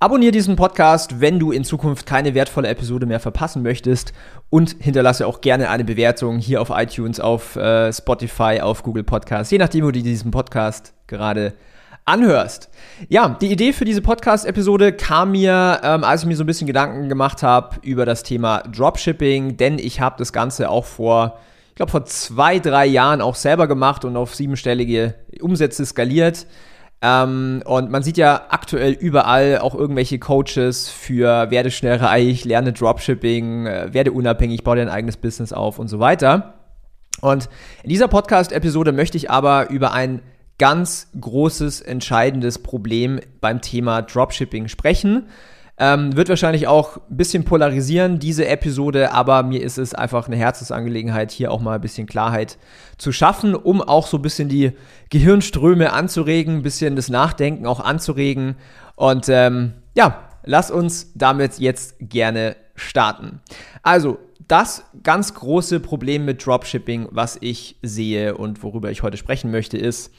Abonnier diesen Podcast, wenn du in Zukunft keine wertvolle Episode mehr verpassen möchtest und hinterlasse auch gerne eine Bewertung hier auf iTunes, auf äh, Spotify, auf Google Podcasts, je nachdem, wo du diesen Podcast gerade anhörst. Ja, die Idee für diese Podcast-Episode kam mir, ähm, als ich mir so ein bisschen Gedanken gemacht habe über das Thema Dropshipping, denn ich habe das Ganze auch vor glaube, vor zwei, drei Jahren auch selber gemacht und auf siebenstellige Umsätze skaliert. Ähm, und man sieht ja aktuell überall auch irgendwelche Coaches für werde schnell reich, lerne Dropshipping, äh, werde unabhängig, baue dein eigenes Business auf und so weiter. Und in dieser Podcast-Episode möchte ich aber über ein ganz großes, entscheidendes Problem beim Thema Dropshipping sprechen. Ähm, wird wahrscheinlich auch ein bisschen polarisieren, diese Episode, aber mir ist es einfach eine Herzensangelegenheit, hier auch mal ein bisschen Klarheit zu schaffen, um auch so ein bisschen die Gehirnströme anzuregen, ein bisschen das Nachdenken auch anzuregen. Und ähm, ja, lass uns damit jetzt gerne starten. Also, das ganz große Problem mit Dropshipping, was ich sehe und worüber ich heute sprechen möchte, ist,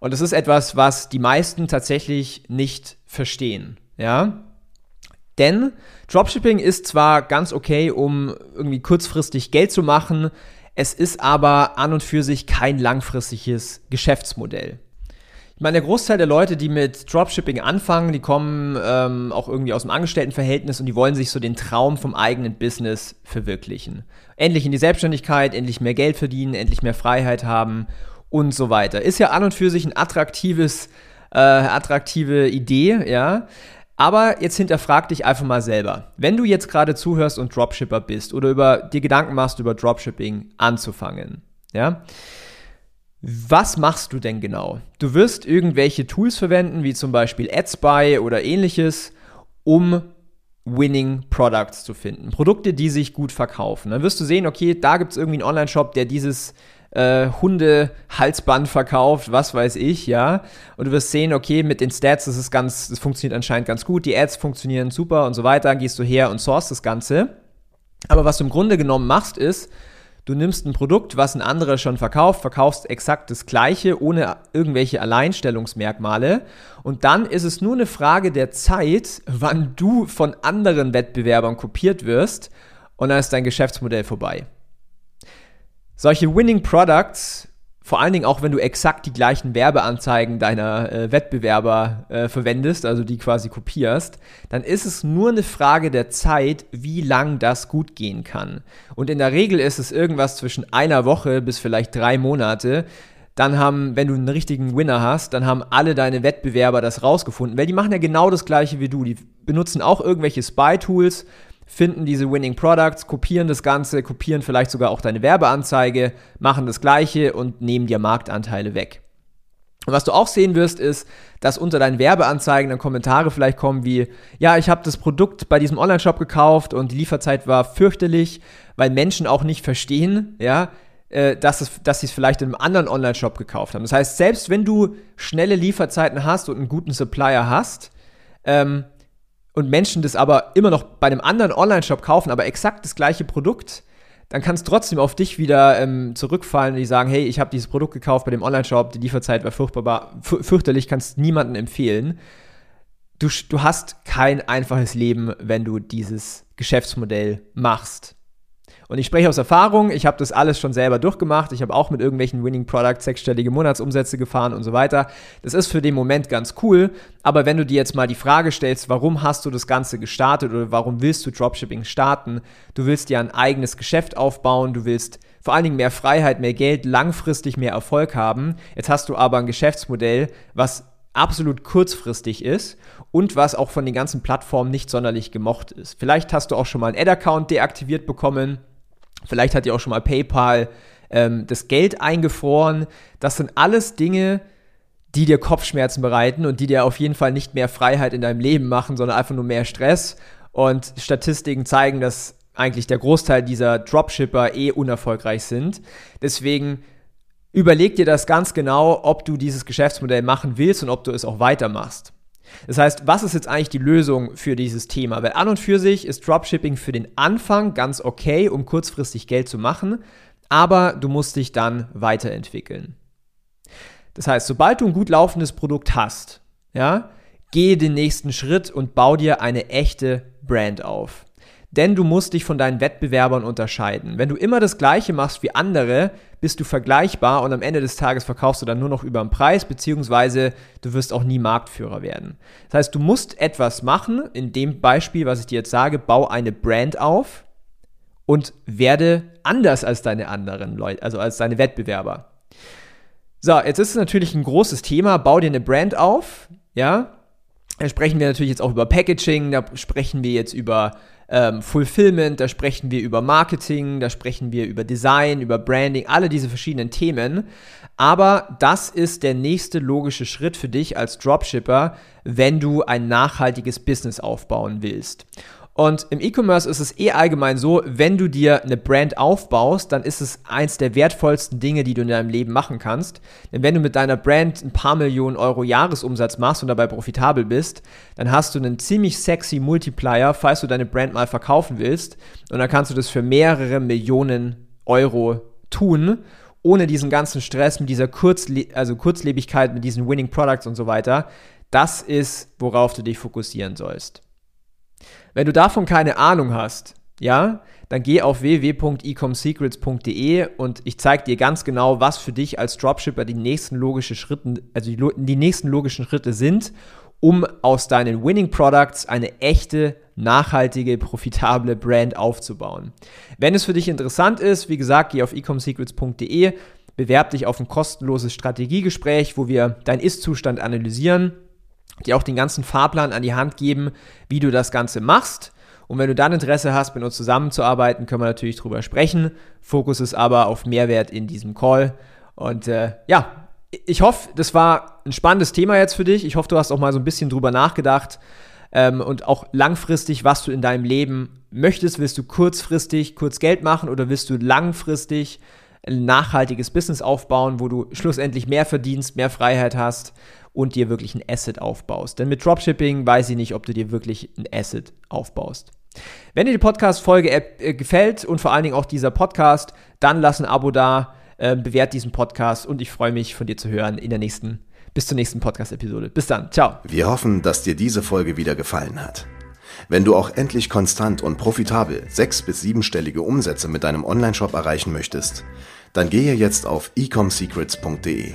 und das ist etwas, was die meisten tatsächlich nicht verstehen. Ja, denn Dropshipping ist zwar ganz okay, um irgendwie kurzfristig Geld zu machen, es ist aber an und für sich kein langfristiges Geschäftsmodell. Ich meine, der Großteil der Leute, die mit Dropshipping anfangen, die kommen ähm, auch irgendwie aus dem Angestelltenverhältnis und die wollen sich so den Traum vom eigenen Business verwirklichen. Endlich in die Selbstständigkeit, endlich mehr Geld verdienen, endlich mehr Freiheit haben und so weiter. Ist ja an und für sich ein attraktives, äh, attraktive Idee, ja. Aber jetzt hinterfrag dich einfach mal selber. Wenn du jetzt gerade zuhörst und Dropshipper bist oder über dir Gedanken machst, über Dropshipping anzufangen, ja, was machst du denn genau? Du wirst irgendwelche Tools verwenden, wie zum Beispiel AdSpy oder ähnliches, um Winning Products zu finden. Produkte, die sich gut verkaufen. Dann wirst du sehen, okay, da gibt es irgendwie einen Online-Shop, der dieses äh, Hunde-Halsband verkauft, was weiß ich, ja. Und du wirst sehen, okay, mit den Stats, das ist ganz, das funktioniert anscheinend ganz gut, die Ads funktionieren super und so weiter, gehst du her und source das Ganze. Aber was du im Grunde genommen machst, ist, du nimmst ein Produkt, was ein anderer schon verkauft, verkaufst exakt das gleiche, ohne irgendwelche Alleinstellungsmerkmale. Und dann ist es nur eine Frage der Zeit, wann du von anderen Wettbewerbern kopiert wirst und dann ist dein Geschäftsmodell vorbei. Solche Winning Products, vor allen Dingen auch wenn du exakt die gleichen Werbeanzeigen deiner äh, Wettbewerber äh, verwendest, also die quasi kopierst, dann ist es nur eine Frage der Zeit, wie lang das gut gehen kann. Und in der Regel ist es irgendwas zwischen einer Woche bis vielleicht drei Monate, dann haben, wenn du einen richtigen Winner hast, dann haben alle deine Wettbewerber das rausgefunden, weil die machen ja genau das gleiche wie du. Die benutzen auch irgendwelche Spy-Tools, finden diese Winning Products, kopieren das Ganze, kopieren vielleicht sogar auch deine Werbeanzeige, machen das gleiche und nehmen dir Marktanteile weg. Und was du auch sehen wirst, ist, dass unter deinen Werbeanzeigen dann Kommentare vielleicht kommen wie, ja, ich habe das Produkt bei diesem Online-Shop gekauft und die Lieferzeit war fürchterlich, weil Menschen auch nicht verstehen, ja, äh, dass, es, dass sie es vielleicht in einem anderen Online-Shop gekauft haben. Das heißt, selbst wenn du schnelle Lieferzeiten hast und einen guten Supplier hast, ähm, und Menschen das aber immer noch bei einem anderen Online-Shop kaufen, aber exakt das gleiche Produkt, dann kann es trotzdem auf dich wieder ähm, zurückfallen und die sagen, hey, ich habe dieses Produkt gekauft bei dem Online-Shop, die Lieferzeit war furchtbar, fürchterlich, kannst niemandem empfehlen. Du, du hast kein einfaches Leben, wenn du dieses Geschäftsmodell machst. Und ich spreche aus Erfahrung, ich habe das alles schon selber durchgemacht. Ich habe auch mit irgendwelchen Winning Products sechsstellige Monatsumsätze gefahren und so weiter. Das ist für den Moment ganz cool, aber wenn du dir jetzt mal die Frage stellst, warum hast du das Ganze gestartet oder warum willst du Dropshipping starten? Du willst dir ein eigenes Geschäft aufbauen, du willst vor allen Dingen mehr Freiheit, mehr Geld, langfristig mehr Erfolg haben. Jetzt hast du aber ein Geschäftsmodell, was absolut kurzfristig ist und was auch von den ganzen Plattformen nicht sonderlich gemocht ist. Vielleicht hast du auch schon mal einen Ad-Account deaktiviert bekommen Vielleicht hat ihr auch schon mal PayPal ähm, das Geld eingefroren. Das sind alles Dinge, die dir Kopfschmerzen bereiten und die dir auf jeden Fall nicht mehr Freiheit in deinem Leben machen, sondern einfach nur mehr Stress. Und Statistiken zeigen, dass eigentlich der Großteil dieser Dropshipper eh unerfolgreich sind. Deswegen überleg dir das ganz genau, ob du dieses Geschäftsmodell machen willst und ob du es auch weitermachst. Das heißt, was ist jetzt eigentlich die Lösung für dieses Thema? Weil an und für sich ist Dropshipping für den Anfang ganz okay, um kurzfristig Geld zu machen, aber du musst dich dann weiterentwickeln. Das heißt, sobald du ein gut laufendes Produkt hast, ja, gehe den nächsten Schritt und bau dir eine echte Brand auf. Denn du musst dich von deinen Wettbewerbern unterscheiden. Wenn du immer das Gleiche machst wie andere, bist du vergleichbar und am Ende des Tages verkaufst du dann nur noch über den Preis, beziehungsweise du wirst auch nie Marktführer werden. Das heißt, du musst etwas machen. In dem Beispiel, was ich dir jetzt sage, bau eine Brand auf und werde anders als deine anderen Leute, also als deine Wettbewerber. So, jetzt ist es natürlich ein großes Thema. Bau dir eine Brand auf, ja. Da sprechen wir natürlich jetzt auch über Packaging, da sprechen wir jetzt über ähm, Fulfillment, da sprechen wir über Marketing, da sprechen wir über Design, über Branding, alle diese verschiedenen Themen. Aber das ist der nächste logische Schritt für dich als Dropshipper, wenn du ein nachhaltiges Business aufbauen willst. Und im E-Commerce ist es eh allgemein so, wenn du dir eine Brand aufbaust, dann ist es eins der wertvollsten Dinge, die du in deinem Leben machen kannst. Denn wenn du mit deiner Brand ein paar Millionen Euro Jahresumsatz machst und dabei profitabel bist, dann hast du einen ziemlich sexy Multiplier, falls du deine Brand mal verkaufen willst. Und dann kannst du das für mehrere Millionen Euro tun ohne diesen ganzen Stress, mit dieser Kurzle also Kurzlebigkeit, mit diesen Winning Products und so weiter. Das ist, worauf du dich fokussieren sollst. Wenn du davon keine Ahnung hast, ja, dann geh auf www.ecomsecrets.de und ich zeige dir ganz genau, was für dich als Dropshipper die nächsten logischen Schritte, also die, die nächsten logischen Schritte sind, um aus deinen Winning Products eine echte, nachhaltige, profitable Brand aufzubauen. Wenn es für dich interessant ist, wie gesagt, geh auf ecomsecrets.de, bewerb dich auf ein kostenloses Strategiegespräch, wo wir deinen Ist-Zustand analysieren dir auch den ganzen Fahrplan an die Hand geben, wie du das Ganze machst. Und wenn du dann Interesse hast, mit uns zusammenzuarbeiten, können wir natürlich drüber sprechen. Fokus ist aber auf Mehrwert in diesem Call. Und äh, ja, ich hoffe, das war ein spannendes Thema jetzt für dich. Ich hoffe, du hast auch mal so ein bisschen drüber nachgedacht ähm, und auch langfristig, was du in deinem Leben möchtest. Willst du kurzfristig kurz Geld machen oder willst du langfristig ein nachhaltiges Business aufbauen, wo du schlussendlich mehr verdienst, mehr Freiheit hast und dir wirklich ein Asset aufbaust. Denn mit Dropshipping weiß ich nicht, ob du dir wirklich ein Asset aufbaust. Wenn dir die Podcast-Folge äh, gefällt und vor allen Dingen auch dieser Podcast, dann lass ein Abo da, äh, bewert diesen Podcast und ich freue mich von dir zu hören in der nächsten, bis zur nächsten Podcast-Episode. Bis dann, ciao. Wir hoffen, dass dir diese Folge wieder gefallen hat. Wenn du auch endlich konstant und profitabel sechs- bis siebenstellige Umsätze mit deinem Onlineshop erreichen möchtest, dann gehe jetzt auf ecomsecrets.de